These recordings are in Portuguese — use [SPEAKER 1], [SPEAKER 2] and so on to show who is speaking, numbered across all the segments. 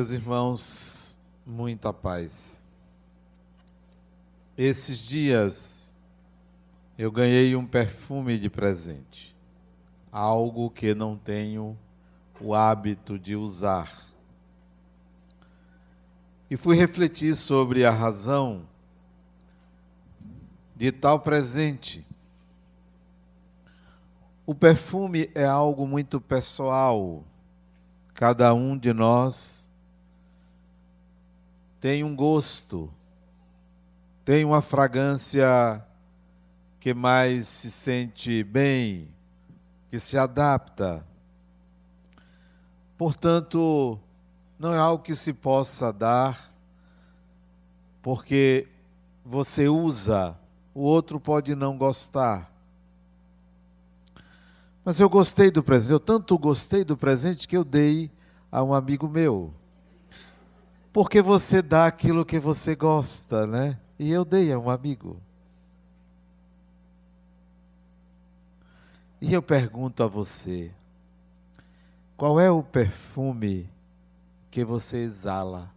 [SPEAKER 1] Meus irmãos, muita paz. Esses dias eu ganhei um perfume de presente, algo que não tenho o hábito de usar. E fui refletir sobre a razão de tal presente. O perfume é algo muito pessoal. Cada um de nós tem um gosto, tem uma fragrância que mais se sente bem, que se adapta. Portanto, não é algo que se possa dar, porque você usa, o outro pode não gostar. Mas eu gostei do presente, eu tanto gostei do presente que eu dei a um amigo meu. Porque você dá aquilo que você gosta, né? E eu dei a um amigo. E eu pergunto a você: qual é o perfume que você exala?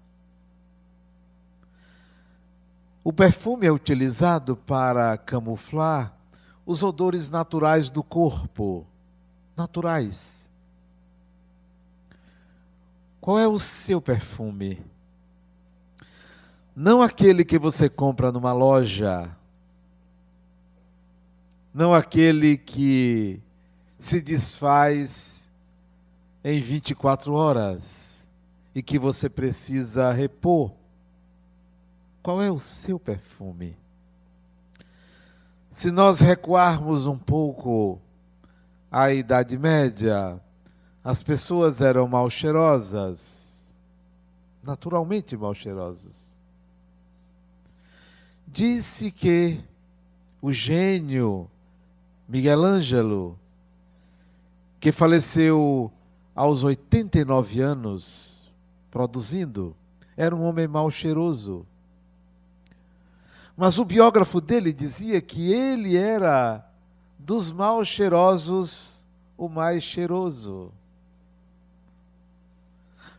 [SPEAKER 1] O perfume é utilizado para camuflar os odores naturais do corpo. Naturais. Qual é o seu perfume? Não aquele que você compra numa loja. Não aquele que se desfaz em 24 horas e que você precisa repor. Qual é o seu perfume? Se nós recuarmos um pouco à Idade Média, as pessoas eram mal cheirosas, naturalmente mal cheirosas disse que o gênio Miguel Ângelo, que faleceu aos 89 anos produzindo, era um homem mal cheiroso. Mas o biógrafo dele dizia que ele era dos mal cheirosos o mais cheiroso.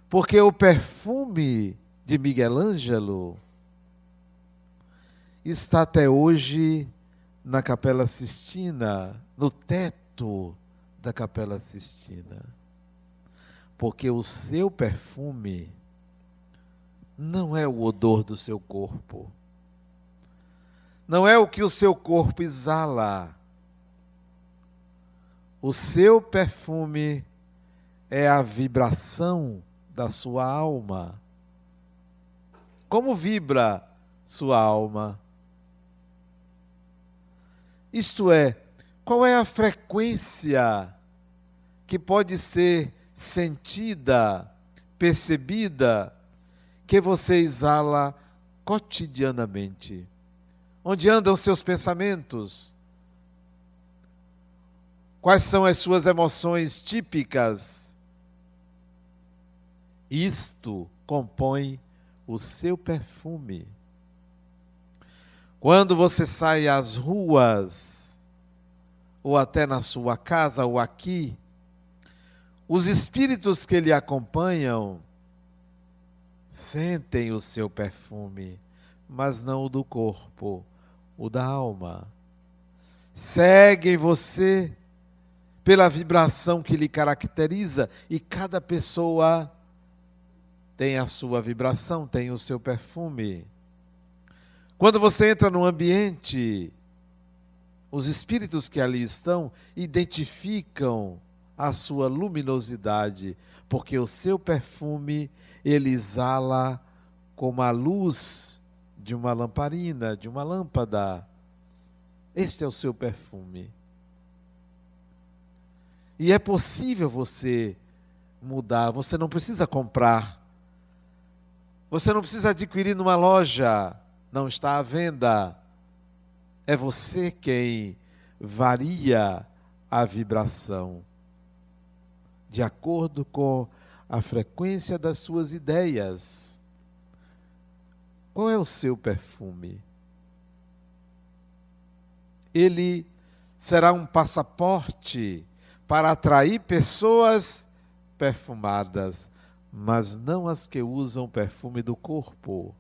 [SPEAKER 1] Porque o perfume de Miguel Ângelo está até hoje na Capela Sistina, no teto da Capela Sistina. Porque o seu perfume não é o odor do seu corpo. Não é o que o seu corpo exala. O seu perfume é a vibração da sua alma. Como vibra sua alma? Isto é, qual é a frequência que pode ser sentida, percebida, que você exala cotidianamente? Onde andam seus pensamentos? Quais são as suas emoções típicas? Isto compõe o seu perfume. Quando você sai às ruas, ou até na sua casa, ou aqui, os espíritos que lhe acompanham sentem o seu perfume, mas não o do corpo, o da alma. Seguem você pela vibração que lhe caracteriza e cada pessoa tem a sua vibração, tem o seu perfume. Quando você entra num ambiente, os espíritos que ali estão identificam a sua luminosidade, porque o seu perfume ele exala como a luz de uma lamparina, de uma lâmpada. Este é o seu perfume. E é possível você mudar, você não precisa comprar. Você não precisa adquirir numa loja não está à venda. É você quem varia a vibração de acordo com a frequência das suas ideias. Qual é o seu perfume? Ele será um passaporte para atrair pessoas perfumadas, mas não as que usam perfume do corpo,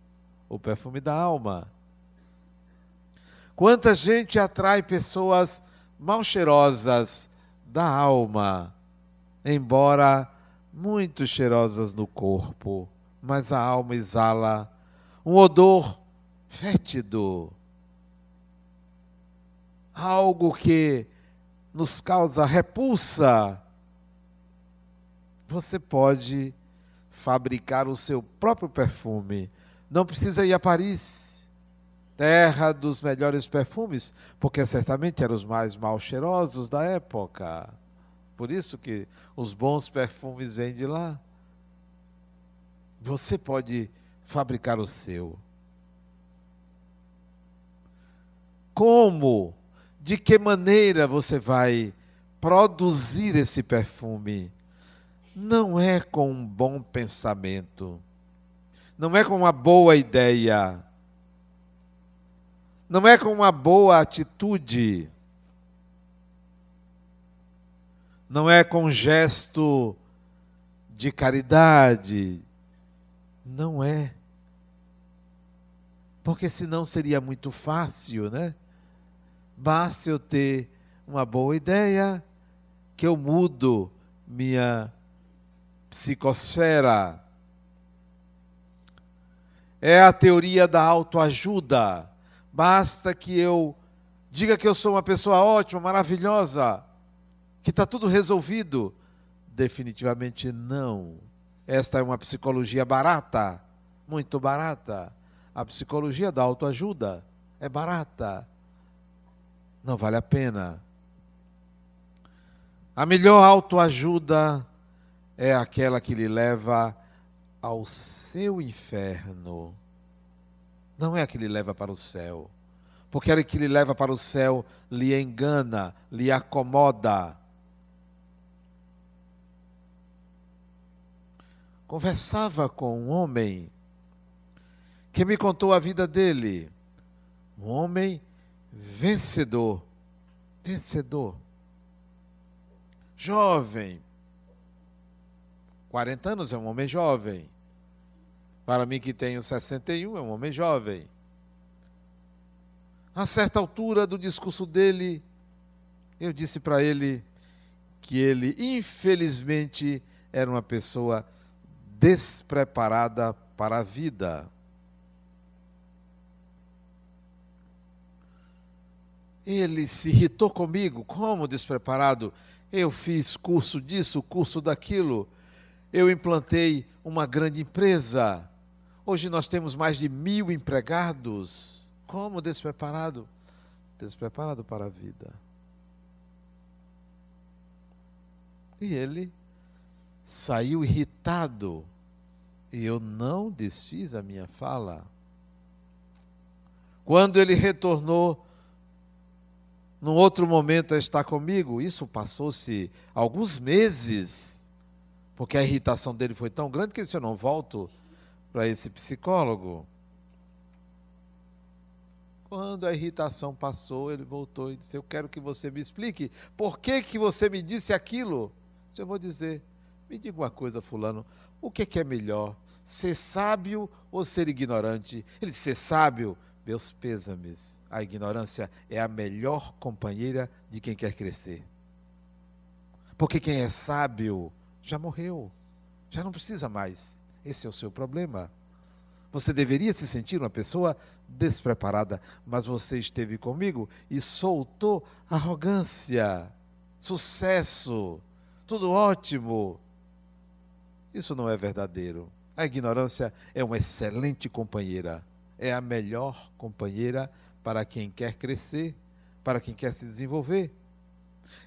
[SPEAKER 1] o perfume da alma. Quanta gente atrai pessoas mal cheirosas da alma, embora muito cheirosas no corpo, mas a alma exala um odor fétido, algo que nos causa repulsa. Você pode fabricar o seu próprio perfume. Não precisa ir a Paris, terra dos melhores perfumes, porque certamente eram os mais mal cheirosos da época. Por isso que os bons perfumes vêm de lá. Você pode fabricar o seu. Como? De que maneira você vai produzir esse perfume? Não é com um bom pensamento, não é com uma boa ideia, não é com uma boa atitude, não é com gesto de caridade, não é. Porque senão seria muito fácil, né? Basta eu ter uma boa ideia que eu mudo minha psicosfera. É a teoria da autoajuda. Basta que eu diga que eu sou uma pessoa ótima, maravilhosa, que está tudo resolvido. Definitivamente não. Esta é uma psicologia barata, muito barata. A psicologia da autoajuda é barata. Não vale a pena. A melhor autoajuda é aquela que lhe leva ao seu inferno. Não é a que lhe leva para o céu. Porque a que lhe leva para o céu lhe engana, lhe acomoda. Conversava com um homem que me contou a vida dele. Um homem vencedor. Vencedor. Jovem. 40 anos é um homem jovem. Para mim, que tenho 61, é um homem jovem. A certa altura do discurso dele, eu disse para ele que ele, infelizmente, era uma pessoa despreparada para a vida. Ele se irritou comigo, como despreparado? Eu fiz curso disso, curso daquilo. Eu implantei uma grande empresa. Hoje nós temos mais de mil empregados. Como despreparado? Despreparado para a vida. E ele saiu irritado. E eu não desfiz a minha fala. Quando ele retornou num outro momento está comigo. Isso passou-se alguns meses, porque a irritação dele foi tão grande que ele disse: Eu não volto para esse psicólogo. Quando a irritação passou, ele voltou e disse: Eu quero que você me explique por que, que você me disse aquilo. Eu vou dizer: Me diga uma coisa, Fulano, o que, que é melhor, ser sábio ou ser ignorante? Ele disse: Ser sábio meus pêsames. A ignorância é a melhor companheira de quem quer crescer. Porque quem é sábio já morreu, já não precisa mais. Esse é o seu problema. Você deveria se sentir uma pessoa despreparada, mas você esteve comigo e soltou arrogância, sucesso, tudo ótimo. Isso não é verdadeiro. A ignorância é uma excelente companheira é a melhor companheira para quem quer crescer, para quem quer se desenvolver.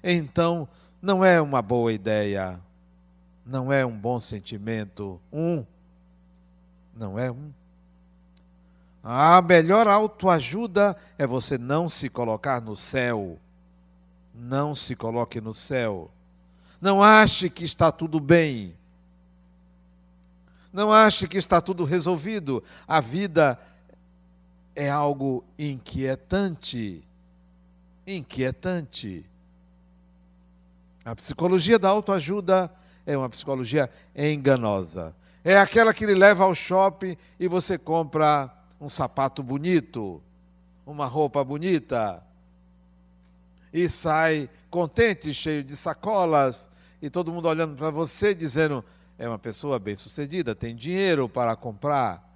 [SPEAKER 1] Então, não é uma boa ideia, não é um bom sentimento, um, não é um. A melhor autoajuda é você não se colocar no céu. Não se coloque no céu. Não ache que está tudo bem. Não ache que está tudo resolvido. A vida é algo inquietante. Inquietante. A psicologia da autoajuda é uma psicologia enganosa. É aquela que lhe leva ao shopping e você compra um sapato bonito, uma roupa bonita, e sai contente, cheio de sacolas, e todo mundo olhando para você, dizendo: é uma pessoa bem-sucedida, tem dinheiro para comprar.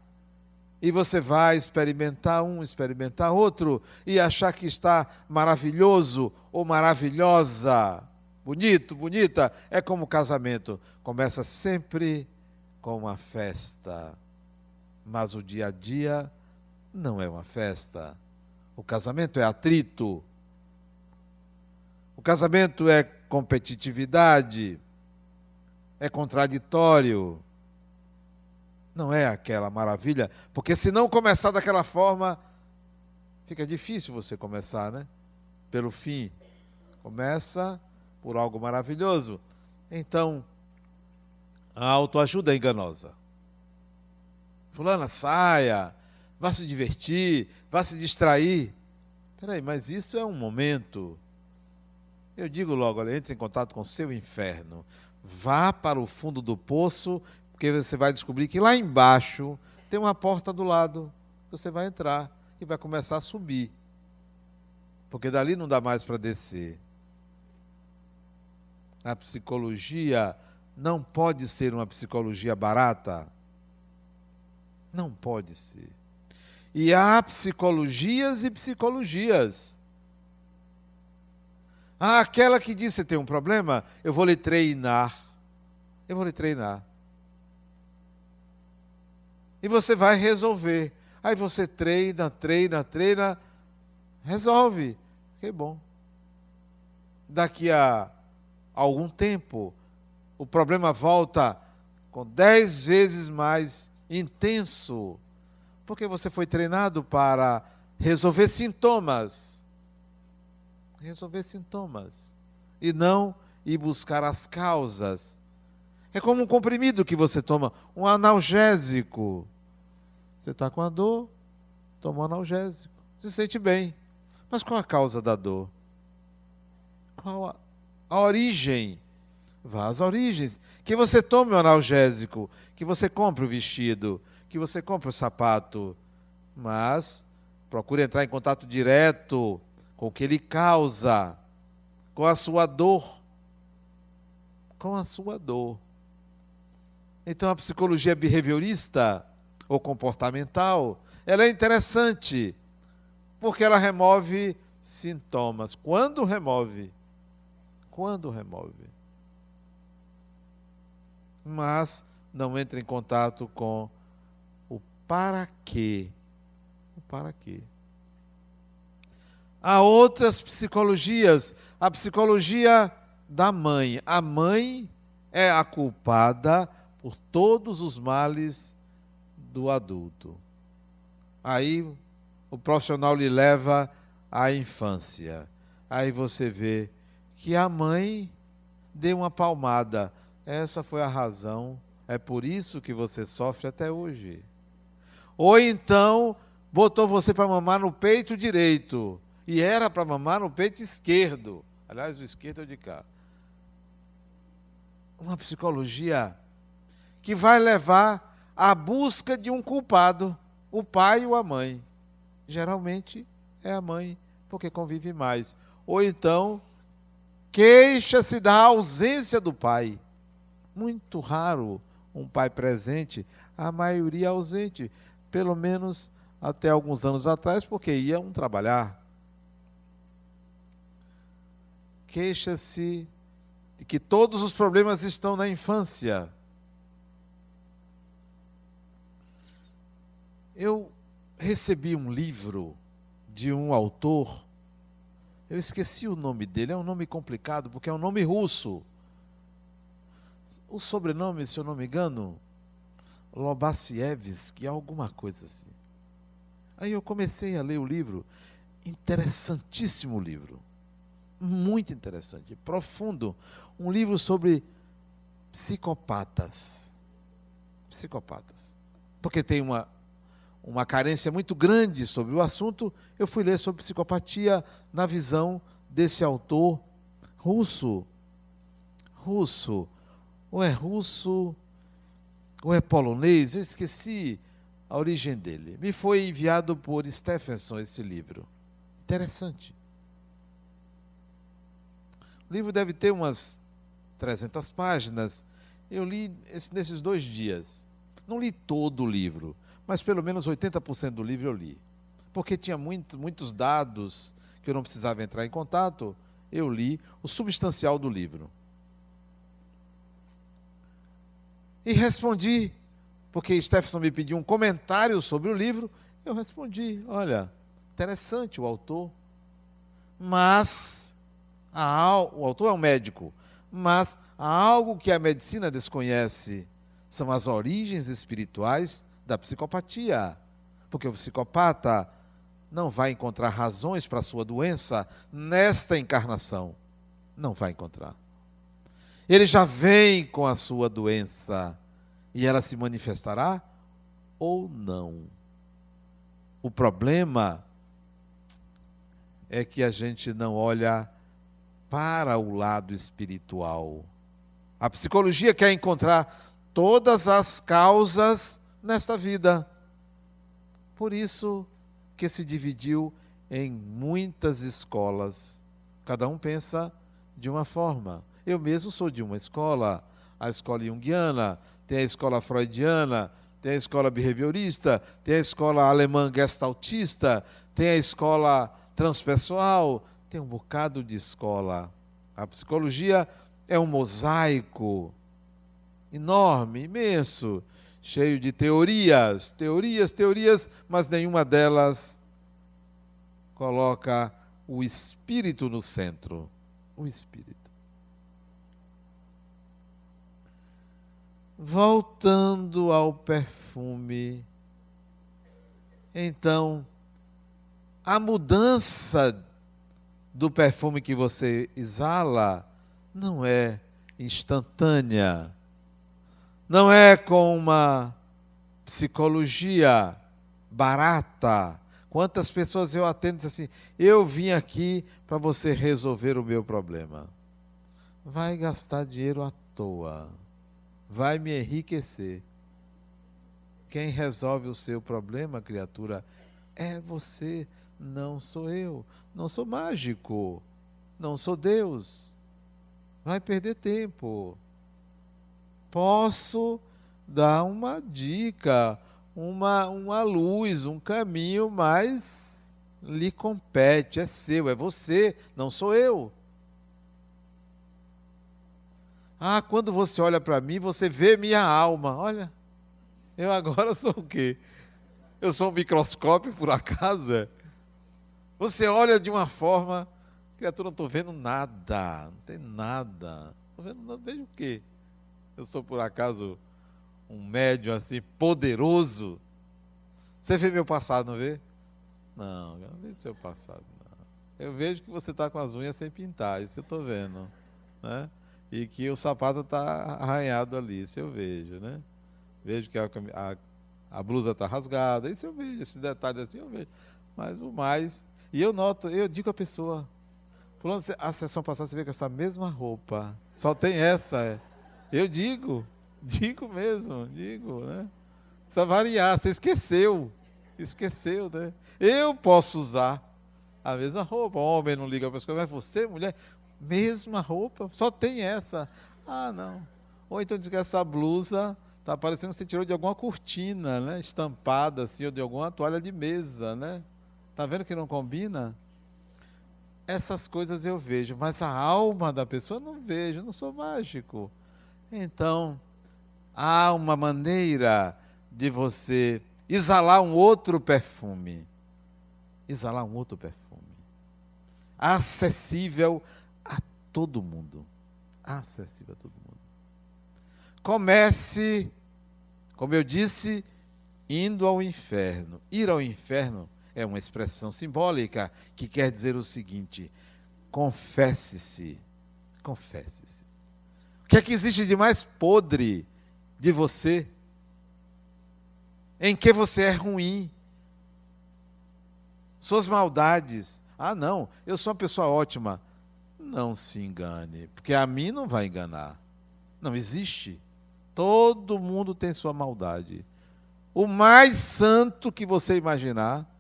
[SPEAKER 1] E você vai experimentar um, experimentar outro, e achar que está maravilhoso ou maravilhosa, bonito, bonita. É como o casamento: começa sempre com uma festa, mas o dia a dia não é uma festa. O casamento é atrito. O casamento é competitividade, é contraditório. Não é aquela maravilha, porque se não começar daquela forma, fica difícil você começar, né? Pelo fim. Começa por algo maravilhoso. Então, a autoajuda é enganosa. Fulana, saia, vá se divertir, vá se distrair. Peraí, mas isso é um momento. Eu digo logo, olha, entre em contato com o seu inferno. Vá para o fundo do poço, porque você vai descobrir que lá embaixo tem uma porta do lado. Você vai entrar e vai começar a subir. Porque dali não dá mais para descer. A psicologia não pode ser uma psicologia barata. Não pode ser. E há psicologias e psicologias. Ah, aquela que diz: você tem um problema? Eu vou lhe treinar. Eu vou lhe treinar. E você vai resolver. Aí você treina, treina, treina, resolve. Que bom. Daqui a algum tempo, o problema volta com dez vezes mais intenso, porque você foi treinado para resolver sintomas resolver sintomas e não ir buscar as causas. É como um comprimido que você toma, um analgésico. Você está com a dor, toma um analgésico. Se sente bem. Mas qual a causa da dor? Qual a, a origem? Vá às origens. Que você tome o analgésico, que você compre o vestido, que você compre o sapato. Mas procure entrar em contato direto com o que ele causa, com a sua dor. Com a sua dor. Então a psicologia behaviorista ou comportamental, ela é interessante, porque ela remove sintomas. Quando remove? Quando remove? Mas não entra em contato com o para quê. O para quê. Há outras psicologias. A psicologia da mãe. A mãe é a culpada por todos os males do adulto. Aí o profissional lhe leva à infância. Aí você vê que a mãe deu uma palmada. Essa foi a razão. É por isso que você sofre até hoje. Ou então botou você para mamar no peito direito e era para mamar no peito esquerdo. Aliás, o esquerdo é de cá. Uma psicologia que vai levar à busca de um culpado, o pai ou a mãe. Geralmente é a mãe, porque convive mais. Ou então, queixa-se da ausência do pai. Muito raro um pai presente, a maioria ausente, pelo menos até alguns anos atrás, porque iam trabalhar. queixa-se de que todos os problemas estão na infância. Eu recebi um livro de um autor, eu esqueci o nome dele, é um nome complicado, porque é um nome russo. O sobrenome, se eu não me engano, Lobassievski, alguma coisa assim. Aí eu comecei a ler o livro, interessantíssimo livro muito interessante, profundo. Um livro sobre psicopatas. Psicopatas. Porque tem uma, uma carência muito grande sobre o assunto, eu fui ler sobre psicopatia na visão desse autor russo. Russo. ou é russo, ou é polonês, eu esqueci a origem dele. Me foi enviado por Stephenson esse livro. Interessante. O livro deve ter umas 300 páginas. Eu li esse, nesses dois dias. Não li todo o livro, mas pelo menos 80% do livro eu li. Porque tinha muito, muitos dados que eu não precisava entrar em contato, eu li o substancial do livro. E respondi, porque Stephenson me pediu um comentário sobre o livro, eu respondi: olha, interessante o autor, mas o autor é um médico, mas há algo que a medicina desconhece: são as origens espirituais da psicopatia. Porque o psicopata não vai encontrar razões para a sua doença nesta encarnação. Não vai encontrar. Ele já vem com a sua doença e ela se manifestará ou não. O problema é que a gente não olha para o lado espiritual. A psicologia quer encontrar todas as causas nesta vida. Por isso que se dividiu em muitas escolas. Cada um pensa de uma forma. Eu mesmo sou de uma escola, a escola junguiana, tem a escola freudiana, tem a escola behaviorista, tem a escola alemã gestaltista, tem a escola transpessoal, tem um bocado de escola. A psicologia é um mosaico enorme, imenso, cheio de teorias, teorias, teorias, mas nenhuma delas coloca o espírito no centro. O espírito. Voltando ao perfume, então, a mudança do perfume que você exala não é instantânea, não é com uma psicologia barata. Quantas pessoas eu atendo assim, eu vim aqui para você resolver o meu problema. Vai gastar dinheiro à toa vai me enriquecer. Quem resolve o seu problema, criatura, é você, não sou eu. Não sou mágico, não sou Deus. Vai perder tempo. Posso dar uma dica, uma, uma luz, um caminho, mas lhe compete, é seu, é você, não sou eu. Ah, quando você olha para mim, você vê minha alma. Olha, eu agora sou o quê? Eu sou um microscópio, por acaso? É? Você olha de uma forma, criatura, não estou vendo nada, não tem nada. Estou vendo, não vejo o quê? Eu sou, por acaso, um médium assim, poderoso. Você vê meu passado, não vê? Não, não vejo seu passado, não. Eu vejo que você está com as unhas sem pintar, isso eu estou vendo. Né? e que o sapato está arranhado ali, isso eu vejo, né? Vejo que a, a, a blusa está rasgada, isso eu vejo, esses detalhes assim eu vejo. Mas o mais, e eu noto, eu digo à pessoa, fulano, a sessão passada você veio com essa mesma roupa, só tem essa, é. Eu digo, digo mesmo, digo, né? Precisa variar, você esqueceu, esqueceu, né? Eu posso usar a mesma roupa, o homem não liga para as coisas, mas você, mulher, Mesma roupa, só tem essa. Ah, não. Ou então diz que essa blusa está parecendo que você tirou de alguma cortina, né? Estampada assim, ou de alguma toalha de mesa, né? Tá vendo que não combina? Essas coisas eu vejo, mas a alma da pessoa não vejo, não sou mágico. Então, há uma maneira de você exalar um outro perfume. Exalar um outro perfume. Acessível todo mundo. Acessível a todo mundo. Comece, como eu disse, indo ao inferno. Ir ao inferno é uma expressão simbólica que quer dizer o seguinte: confesse-se. Confesse-se. Que é que existe de mais podre de você? Em que você é ruim? Suas maldades. Ah, não, eu sou uma pessoa ótima. Não se engane, porque a mim não vai enganar. Não existe. Todo mundo tem sua maldade. O mais santo que você imaginar.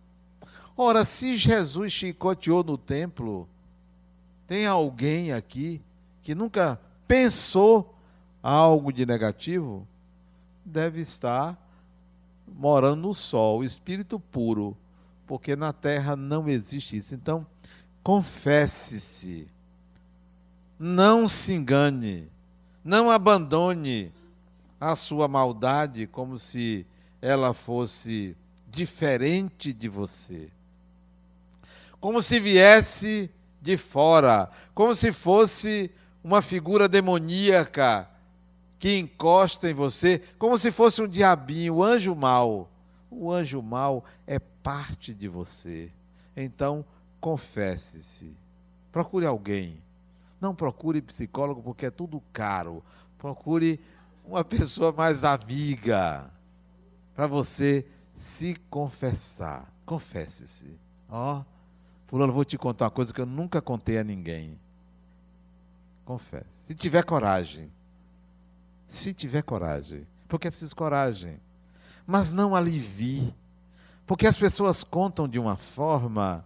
[SPEAKER 1] Ora, se Jesus chicoteou no templo, tem alguém aqui que nunca pensou algo de negativo? Deve estar morando no sol, espírito puro, porque na terra não existe isso. Então, confesse-se. Não se engane. Não abandone a sua maldade como se ela fosse diferente de você. Como se viesse de fora, como se fosse uma figura demoníaca que encosta em você, como se fosse um diabinho, o anjo mau. O anjo mau é parte de você. Então, confesse-se. Procure alguém. Não procure psicólogo porque é tudo caro. Procure uma pessoa mais amiga para você se confessar. Confesse-se. Ó, oh, fulano, vou te contar uma coisa que eu nunca contei a ninguém. Confesse. Se tiver coragem. Se tiver coragem. Porque é preciso coragem. Mas não alivie. Porque as pessoas contam de uma forma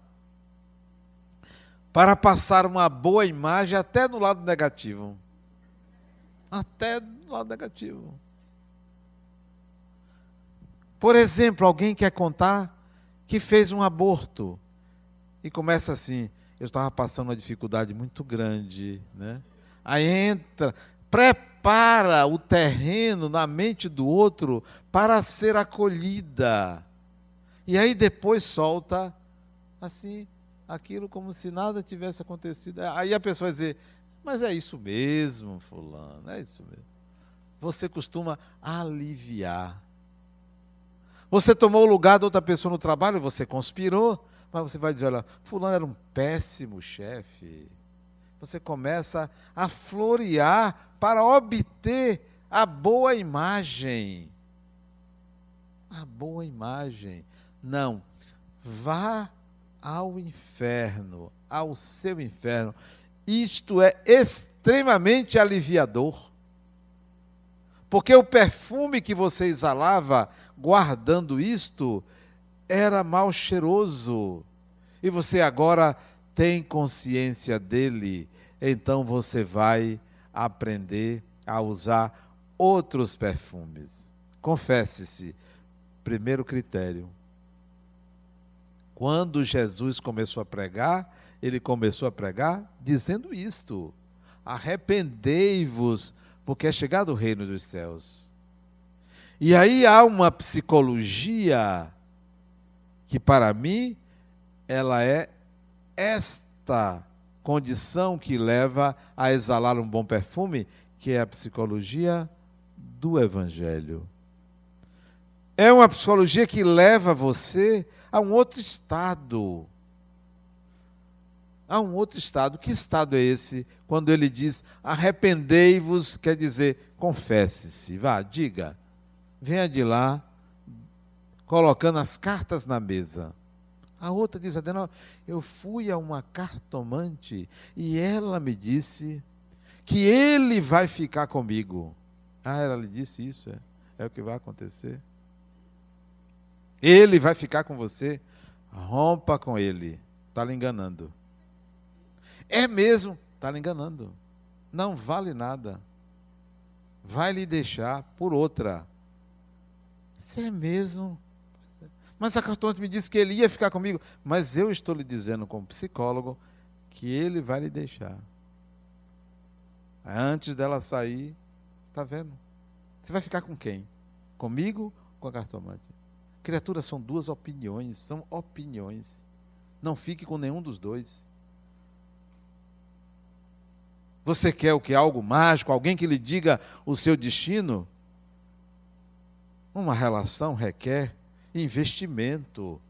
[SPEAKER 1] para passar uma boa imagem até no lado negativo. Até no lado negativo. Por exemplo, alguém quer contar que fez um aborto e começa assim: eu estava passando uma dificuldade muito grande, né? Aí entra, prepara o terreno na mente do outro para ser acolhida. E aí depois solta assim, aquilo como se nada tivesse acontecido. Aí a pessoa vai dizer, mas é isso mesmo, fulano, é isso mesmo. Você costuma aliviar. Você tomou o lugar de outra pessoa no trabalho, você conspirou, mas você vai dizer, olha, fulano era um péssimo chefe. Você começa a florear para obter a boa imagem. A boa imagem. Não. Vá ao inferno, ao seu inferno. Isto é extremamente aliviador. Porque o perfume que você exalava guardando isto era mal cheiroso. E você agora tem consciência dele. Então você vai aprender a usar outros perfumes. Confesse-se. Primeiro critério. Quando Jesus começou a pregar, ele começou a pregar dizendo isto: arrependei-vos, porque é chegado o reino dos céus. E aí há uma psicologia que, para mim, ela é esta condição que leva a exalar um bom perfume, que é a psicologia do Evangelho. É uma psicologia que leva você a um outro estado. A um outro estado. Que estado é esse? Quando ele diz arrependei-vos, quer dizer confesse-se. Vá, diga. Venha de lá, colocando as cartas na mesa. A outra diz, Adenal, eu fui a uma cartomante e ela me disse que ele vai ficar comigo. Ah, ela lhe disse isso, é, é o que vai acontecer. Ele vai ficar com você. Rompa com ele. Está lhe enganando. É mesmo, está lhe enganando. Não vale nada. Vai lhe deixar por outra. Isso é mesmo. Mas a cartomante me disse que ele ia ficar comigo. Mas eu estou lhe dizendo, como psicólogo, que ele vai lhe deixar. Antes dela sair, está vendo? Você vai ficar com quem? Comigo ou com a cartomante? Criaturas são duas opiniões, são opiniões. Não fique com nenhum dos dois. Você quer o que? Algo mágico? Alguém que lhe diga o seu destino? Uma relação requer investimento.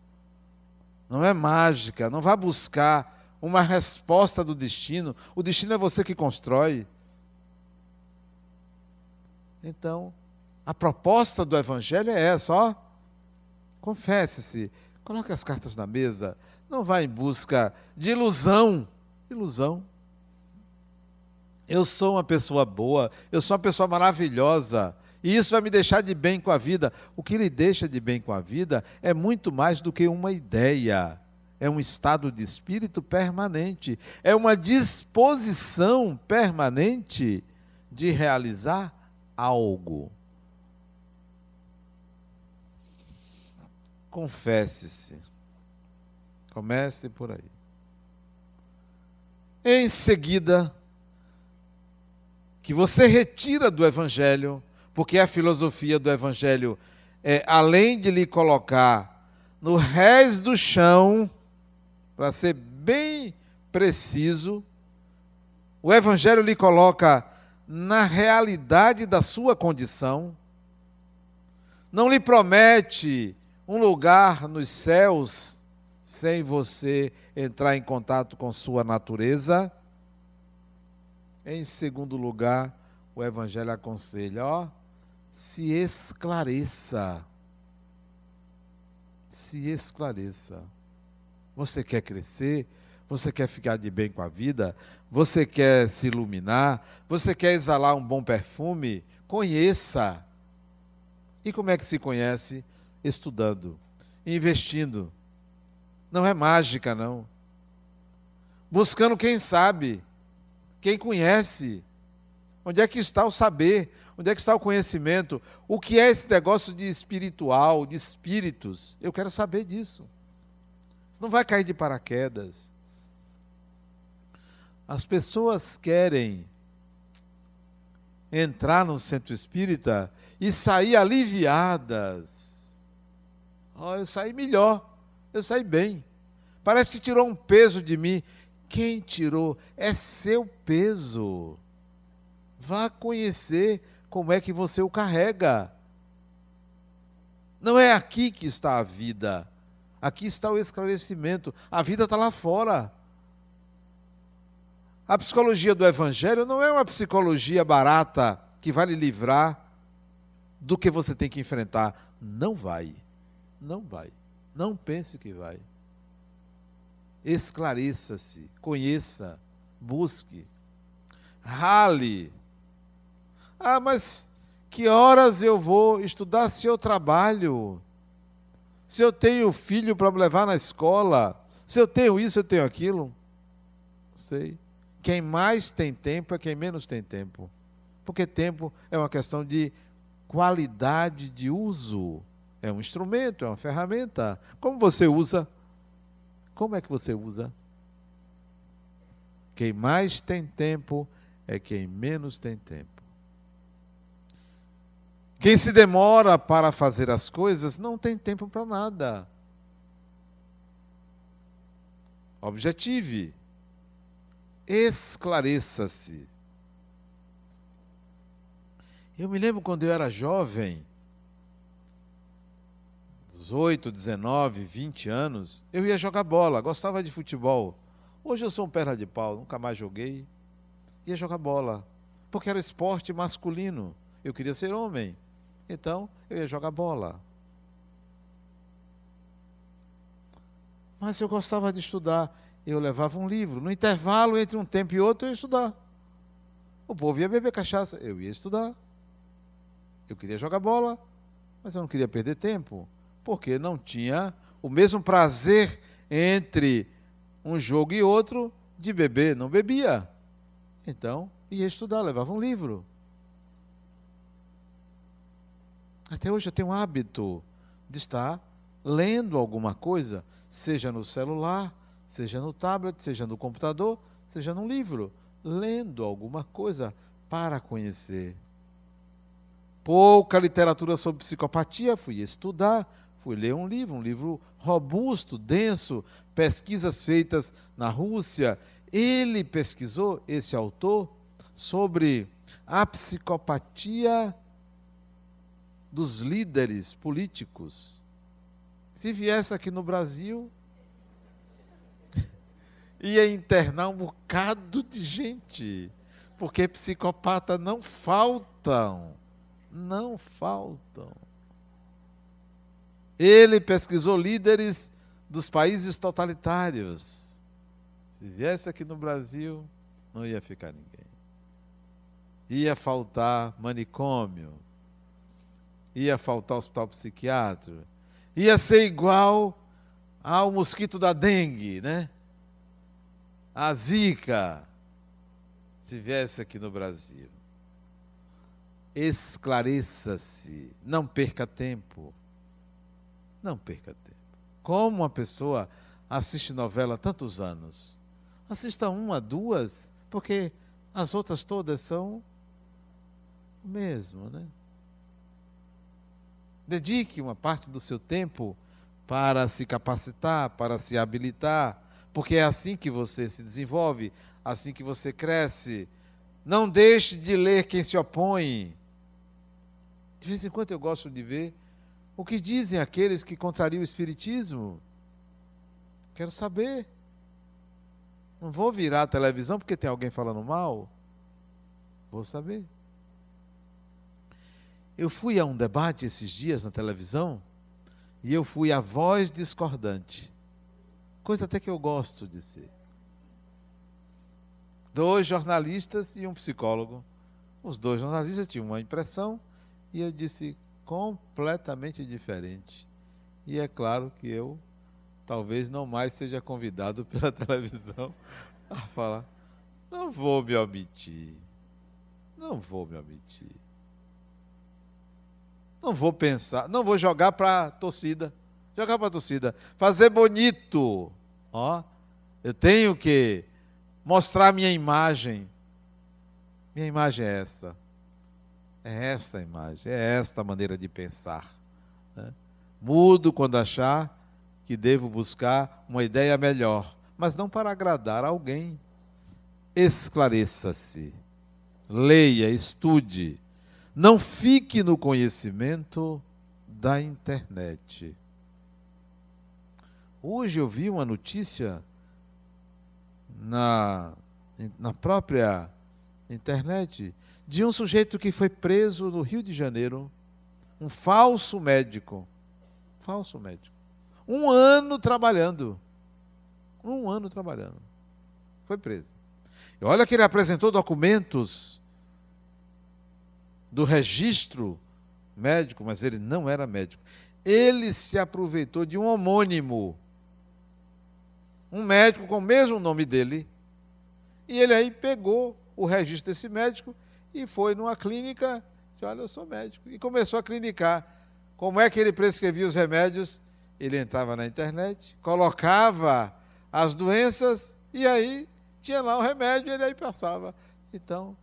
[SPEAKER 1] Não é mágica. Não vá buscar uma resposta do destino. O destino é você que constrói. Então, a proposta do Evangelho é essa, ó. Confesse-se, coloque as cartas na mesa, não vá em busca de ilusão. Ilusão. Eu sou uma pessoa boa, eu sou uma pessoa maravilhosa. E isso vai me deixar de bem com a vida. O que lhe deixa de bem com a vida é muito mais do que uma ideia. É um estado de espírito permanente. É uma disposição permanente de realizar algo. Confesse-se. Comece por aí. Em seguida, que você retira do Evangelho, porque a filosofia do Evangelho é, além de lhe colocar no rés do chão, para ser bem preciso, o Evangelho lhe coloca na realidade da sua condição, não lhe promete um lugar nos céus sem você entrar em contato com sua natureza. Em segundo lugar, o Evangelho aconselha: ó, se esclareça. Se esclareça. Você quer crescer? Você quer ficar de bem com a vida? Você quer se iluminar? Você quer exalar um bom perfume? Conheça. E como é que se conhece? Estudando, investindo. Não é mágica, não. Buscando quem sabe quem conhece. Onde é que está o saber? Onde é que está o conhecimento? O que é esse negócio de espiritual, de espíritos? Eu quero saber disso. Você não vai cair de paraquedas. As pessoas querem entrar no centro espírita e sair aliviadas. Oh, eu saí melhor, eu saí bem. Parece que tirou um peso de mim. Quem tirou? É seu peso. Vá conhecer como é que você o carrega. Não é aqui que está a vida. Aqui está o esclarecimento. A vida está lá fora. A psicologia do Evangelho não é uma psicologia barata que vai lhe livrar do que você tem que enfrentar. Não vai. Não vai. Não pense que vai esclareça-se, conheça, busque, rale. Ah, mas que horas eu vou estudar se eu trabalho? Se eu tenho filho para levar na escola? Se eu tenho isso, eu tenho aquilo? Sei. Quem mais tem tempo é quem menos tem tempo. Porque tempo é uma questão de qualidade de uso. É um instrumento, é uma ferramenta. Como você usa? Como é que você usa? Quem mais tem tempo é quem menos tem tempo. Quem se demora para fazer as coisas não tem tempo para nada. Objetive. Esclareça-se. Eu me lembro quando eu era jovem, 18, 19, 20 anos, eu ia jogar bola, gostava de futebol. Hoje eu sou um perna de pau, nunca mais joguei. Ia jogar bola, porque era esporte masculino. Eu queria ser homem. Então, eu ia jogar bola. Mas eu gostava de estudar. Eu levava um livro. No intervalo entre um tempo e outro, eu ia estudar. O povo ia beber cachaça. Eu ia estudar. Eu queria jogar bola, mas eu não queria perder tempo porque não tinha o mesmo prazer entre um jogo e outro de beber, não bebia. Então, ia estudar, levava um livro. Até hoje eu tenho o hábito de estar lendo alguma coisa, seja no celular, seja no tablet, seja no computador, seja num livro, lendo alguma coisa para conhecer. Pouca literatura sobre psicopatia, fui estudar, fui ler um livro, um livro robusto, denso, pesquisas feitas na Rússia. Ele pesquisou, esse autor, sobre a psicopatia dos líderes políticos. Se viesse aqui no Brasil, ia internar um bocado de gente, porque psicopatas não faltam, não faltam. Ele pesquisou líderes dos países totalitários. Se viesse aqui no Brasil, não ia ficar ninguém. ia faltar manicômio, ia faltar hospital psiquiátrico, ia ser igual ao mosquito da dengue, né? A zika, se viesse aqui no Brasil. Esclareça-se, não perca tempo. Não perca tempo. Como uma pessoa assiste novela há tantos anos? Assista uma, duas, porque as outras todas são o mesmo, né? Dedique uma parte do seu tempo para se capacitar, para se habilitar, porque é assim que você se desenvolve, assim que você cresce. Não deixe de ler quem se opõe. De vez em quando eu gosto de ver o que dizem aqueles que contrariam o Espiritismo. Quero saber. Não vou virar a televisão porque tem alguém falando mal. Vou saber. Eu fui a um debate esses dias na televisão e eu fui a voz discordante. Coisa até que eu gosto de ser. Dois jornalistas e um psicólogo. Os dois jornalistas tinham uma impressão e eu disse completamente diferente. E é claro que eu talvez não mais seja convidado pela televisão a falar. Não vou me omitir. Não vou me omitir. Não vou pensar, não vou jogar para a torcida. Jogar para a torcida. Fazer bonito. Ó, eu tenho que mostrar minha imagem. Minha imagem é essa. É essa a imagem, é esta a maneira de pensar. Né? Mudo quando achar que devo buscar uma ideia melhor, mas não para agradar alguém. Esclareça-se, leia, estude, não fique no conhecimento da internet. Hoje eu vi uma notícia na, na própria internet de um sujeito que foi preso no Rio de Janeiro, um falso médico. Falso médico. Um ano trabalhando. Um ano trabalhando. Foi preso. E olha que ele apresentou documentos do registro médico, mas ele não era médico. Ele se aproveitou de um homônimo. Um médico com o mesmo nome dele. E ele aí pegou o registro desse médico e foi numa clínica, disse, olha, eu sou médico, e começou a clinicar. Como é que ele prescrevia os remédios? Ele entrava na internet, colocava as doenças e aí tinha lá o remédio e ele aí passava. Então,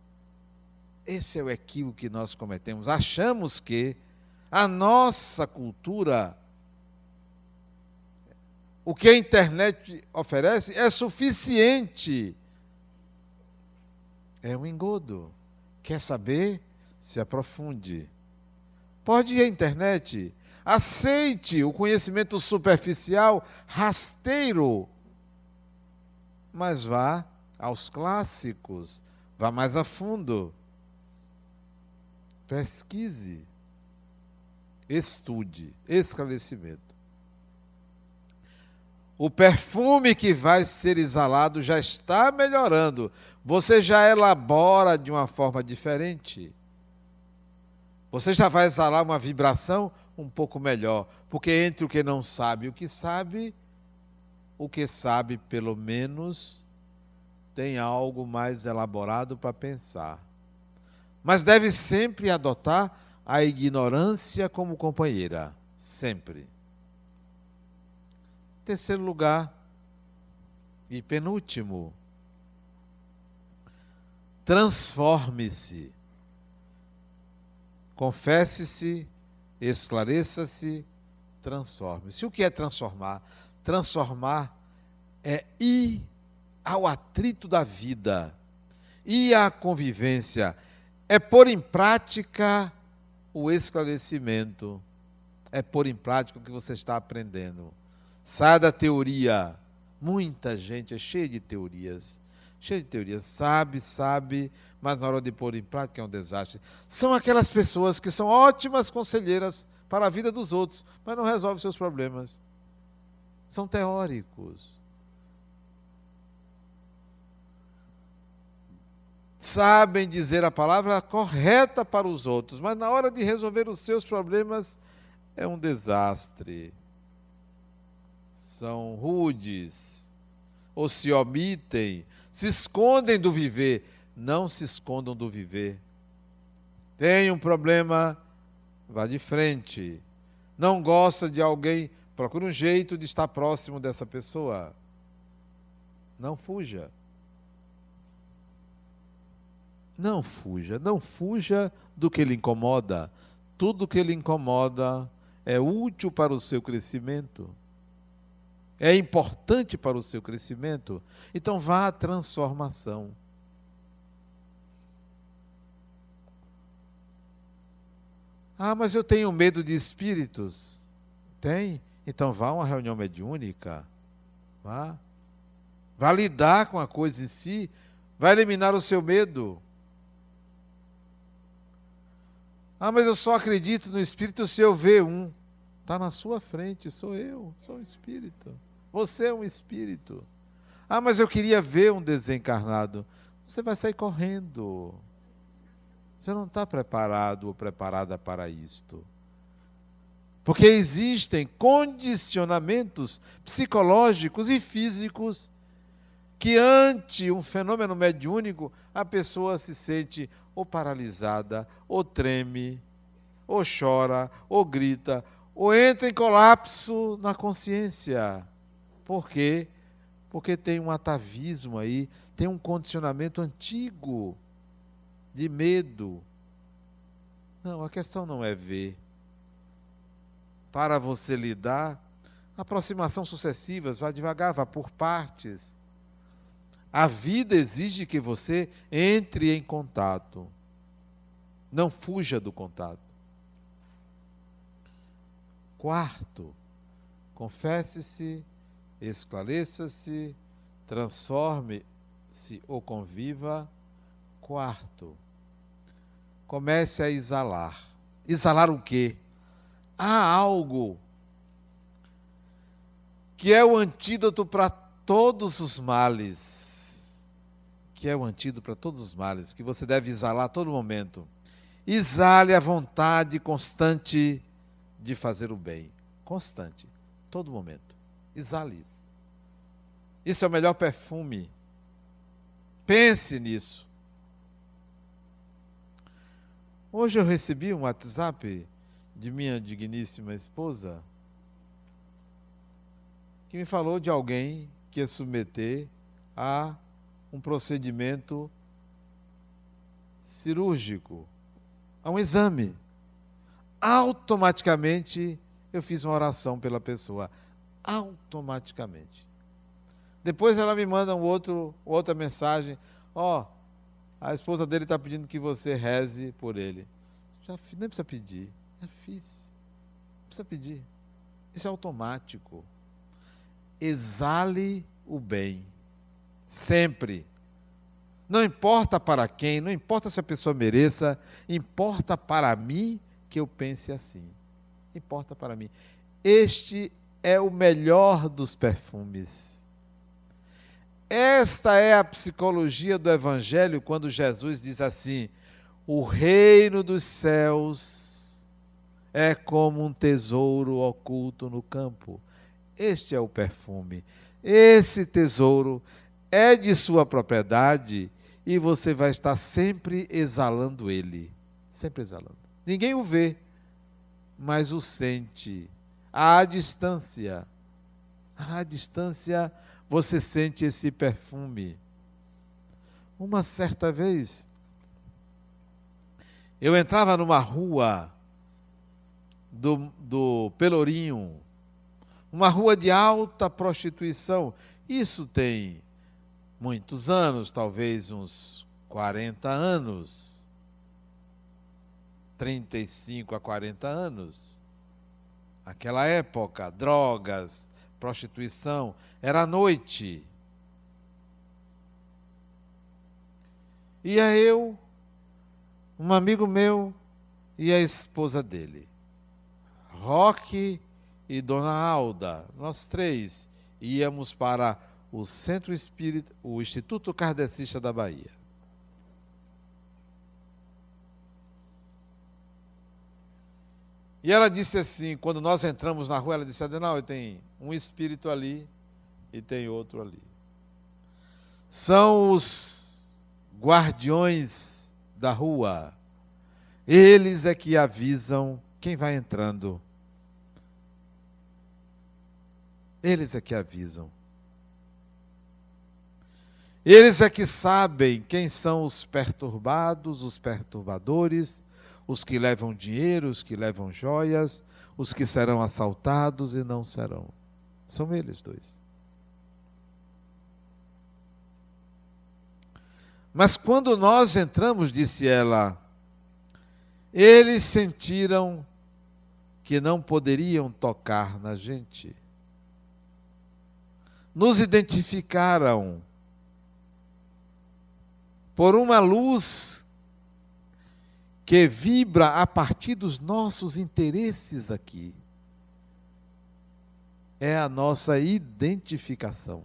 [SPEAKER 1] esse é o equívoco que nós cometemos. Achamos que a nossa cultura, o que a internet oferece, é suficiente. É um engodo. Quer saber? Se aprofunde. Pode ir à internet. Aceite o conhecimento superficial, rasteiro. Mas vá aos clássicos. Vá mais a fundo. Pesquise. Estude. Esclarecimento. O perfume que vai ser exalado já está melhorando. Você já elabora de uma forma diferente. Você já vai exalar uma vibração um pouco melhor. Porque entre o que não sabe e o que sabe, o que sabe, pelo menos, tem algo mais elaborado para pensar. Mas deve sempre adotar a ignorância como companheira. Sempre. Terceiro lugar, e penúltimo, transforme-se. Confesse-se, esclareça-se, transforme-se. O que é transformar? Transformar é ir ao atrito da vida, ir à convivência, é pôr em prática o esclarecimento, é pôr em prática o que você está aprendendo. Saia da teoria. Muita gente é cheia de teorias. Cheia de teorias. Sabe, sabe, mas na hora de pôr em prática é um desastre. São aquelas pessoas que são ótimas conselheiras para a vida dos outros, mas não resolvem seus problemas. São teóricos. Sabem dizer a palavra correta para os outros, mas na hora de resolver os seus problemas é um desastre. São rudes, ou se omitem, se escondem do viver. Não se escondam do viver. Tem um problema, vá de frente. Não gosta de alguém, procure um jeito de estar próximo dessa pessoa. Não fuja. Não fuja, não fuja do que lhe incomoda. Tudo que lhe incomoda é útil para o seu crescimento. É importante para o seu crescimento. Então vá à transformação. Ah, mas eu tenho medo de espíritos. Tem? Então vá a uma reunião mediúnica. Vá. Vá lidar com a coisa em si. Vai eliminar o seu medo. Ah, mas eu só acredito no Espírito se eu ver um. Está na sua frente, sou eu, sou um Espírito. Você é um Espírito. Ah, mas eu queria ver um desencarnado. Você vai sair correndo. Você não está preparado ou preparada para isto. Porque existem condicionamentos psicológicos e físicos que, ante um fenômeno mediúnico, a pessoa se sente ou paralisada, ou treme, ou chora, ou grita, ou entra em colapso na consciência. Por quê? Porque tem um atavismo aí, tem um condicionamento antigo de medo. Não, a questão não é ver. Para você lidar, aproximação sucessivas, vá devagar, vá por partes. A vida exige que você entre em contato. Não fuja do contato. Quarto, confesse-se, esclareça-se, transforme-se ou conviva. Quarto, comece a exalar. Exalar o quê? Há algo que é o antídoto para todos os males que é o antídoto para todos os males, que você deve exalar a todo momento. Exale a vontade constante de fazer o bem. Constante, todo momento. Exale isso. Isso é o melhor perfume. Pense nisso. Hoje eu recebi um WhatsApp de minha digníssima esposa que me falou de alguém que ia submeter a um procedimento cirúrgico, a um exame. Automaticamente eu fiz uma oração pela pessoa. Automaticamente. Depois ela me manda um outro, outra mensagem. Ó, oh, a esposa dele está pedindo que você reze por ele. Já nem precisa pedir. Já fiz. Não precisa pedir. Isso é automático. Exale o bem. Sempre. Não importa para quem, não importa se a pessoa mereça, importa para mim que eu pense assim. Importa para mim. Este é o melhor dos perfumes. Esta é a psicologia do Evangelho quando Jesus diz assim: o reino dos céus é como um tesouro oculto no campo. Este é o perfume. Esse tesouro é de sua propriedade e você vai estar sempre exalando ele. Sempre exalando. Ninguém o vê, mas o sente. À distância. À distância você sente esse perfume. Uma certa vez, eu entrava numa rua do, do Pelourinho, uma rua de alta prostituição. Isso tem muitos anos, talvez uns 40 anos, 35 a 40 anos. Aquela época, drogas, prostituição, era noite. Ia eu, um amigo meu e a esposa dele. Roque e Dona Alda, nós três íamos para o Centro Espírita, o Instituto Kardecista da Bahia. E ela disse assim, quando nós entramos na rua, ela disse, Adenal, tem um espírito ali e tem outro ali. São os guardiões da rua. Eles é que avisam quem vai entrando. Eles é que avisam eles é que sabem quem são os perturbados, os perturbadores, os que levam dinheiro, os que levam joias, os que serão assaltados e não serão. São eles dois. Mas quando nós entramos, disse ela, eles sentiram que não poderiam tocar na gente. Nos identificaram por uma luz que vibra a partir dos nossos interesses aqui. É a nossa identificação.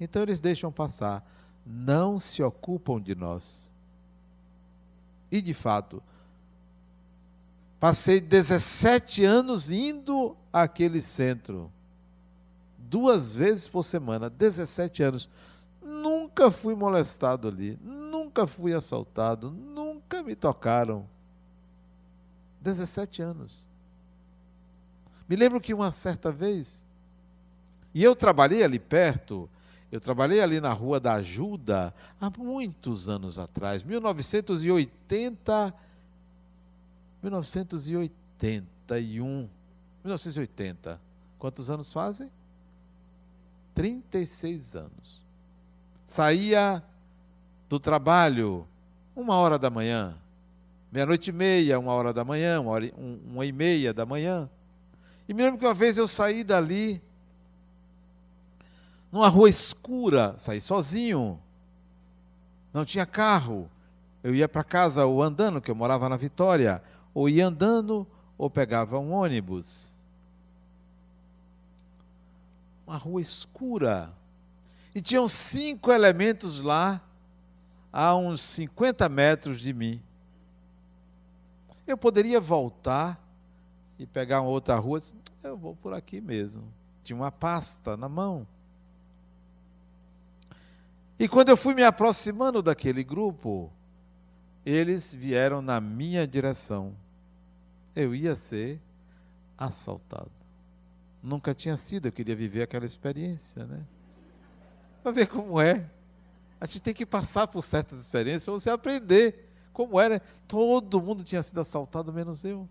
[SPEAKER 1] Então eles deixam passar, não se ocupam de nós. E de fato, passei 17 anos indo àquele centro, duas vezes por semana, 17 anos Nunca fui molestado ali, nunca fui assaltado, nunca me tocaram. 17 anos. Me lembro que uma certa vez, e eu trabalhei ali perto, eu trabalhei ali na Rua da Ajuda há muitos anos atrás, 1980, 1981, 1980. Quantos anos fazem? 36 anos saía do trabalho uma hora da manhã, meia-noite e meia, uma hora da manhã, uma, hora, um, uma e meia da manhã. E me lembro que uma vez eu saí dali, numa rua escura, saí sozinho, não tinha carro. Eu ia para casa ou andando, que eu morava na Vitória, ou ia andando ou pegava um ônibus. Uma rua escura, e tinham cinco elementos lá, a uns 50 metros de mim. Eu poderia voltar e pegar uma outra rua, eu vou por aqui mesmo. Tinha uma pasta na mão. E quando eu fui me aproximando daquele grupo, eles vieram na minha direção. Eu ia ser assaltado. Nunca tinha sido, eu queria viver aquela experiência, né? Para ver como é. A gente tem que passar por certas experiências para você aprender como era. Todo mundo tinha sido assaltado, menos eu.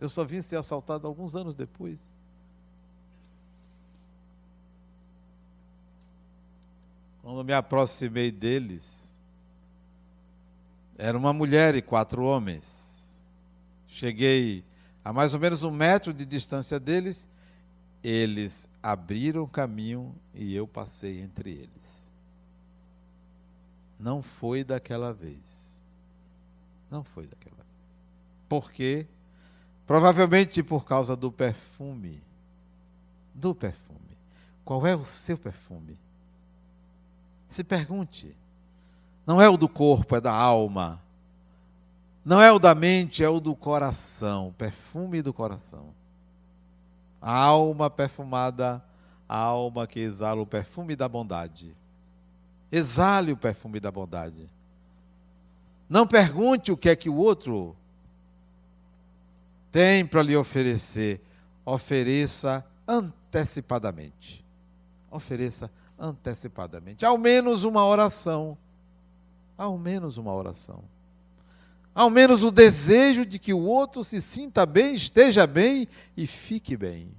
[SPEAKER 1] Eu só vim ser assaltado alguns anos depois. Quando me aproximei deles, era uma mulher e quatro homens. Cheguei a mais ou menos um metro de distância deles eles abriram caminho e eu passei entre eles. Não foi daquela vez. Não foi daquela vez. Por quê? Provavelmente por causa do perfume. Do perfume. Qual é o seu perfume? Se pergunte. Não é o do corpo, é da alma. Não é o da mente, é o do coração. Perfume do coração. A alma perfumada, a alma que exala o perfume da bondade. Exale o perfume da bondade. Não pergunte o que é que o outro tem para lhe oferecer. Ofereça antecipadamente. Ofereça antecipadamente. Ao menos uma oração. Ao menos uma oração ao menos o desejo de que o outro se sinta bem, esteja bem e fique bem.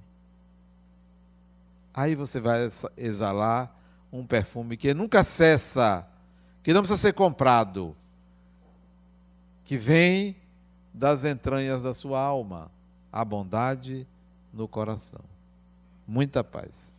[SPEAKER 1] Aí você vai exalar um perfume que nunca cessa, que não precisa ser comprado, que vem das entranhas da sua alma, a bondade no coração. Muita paz.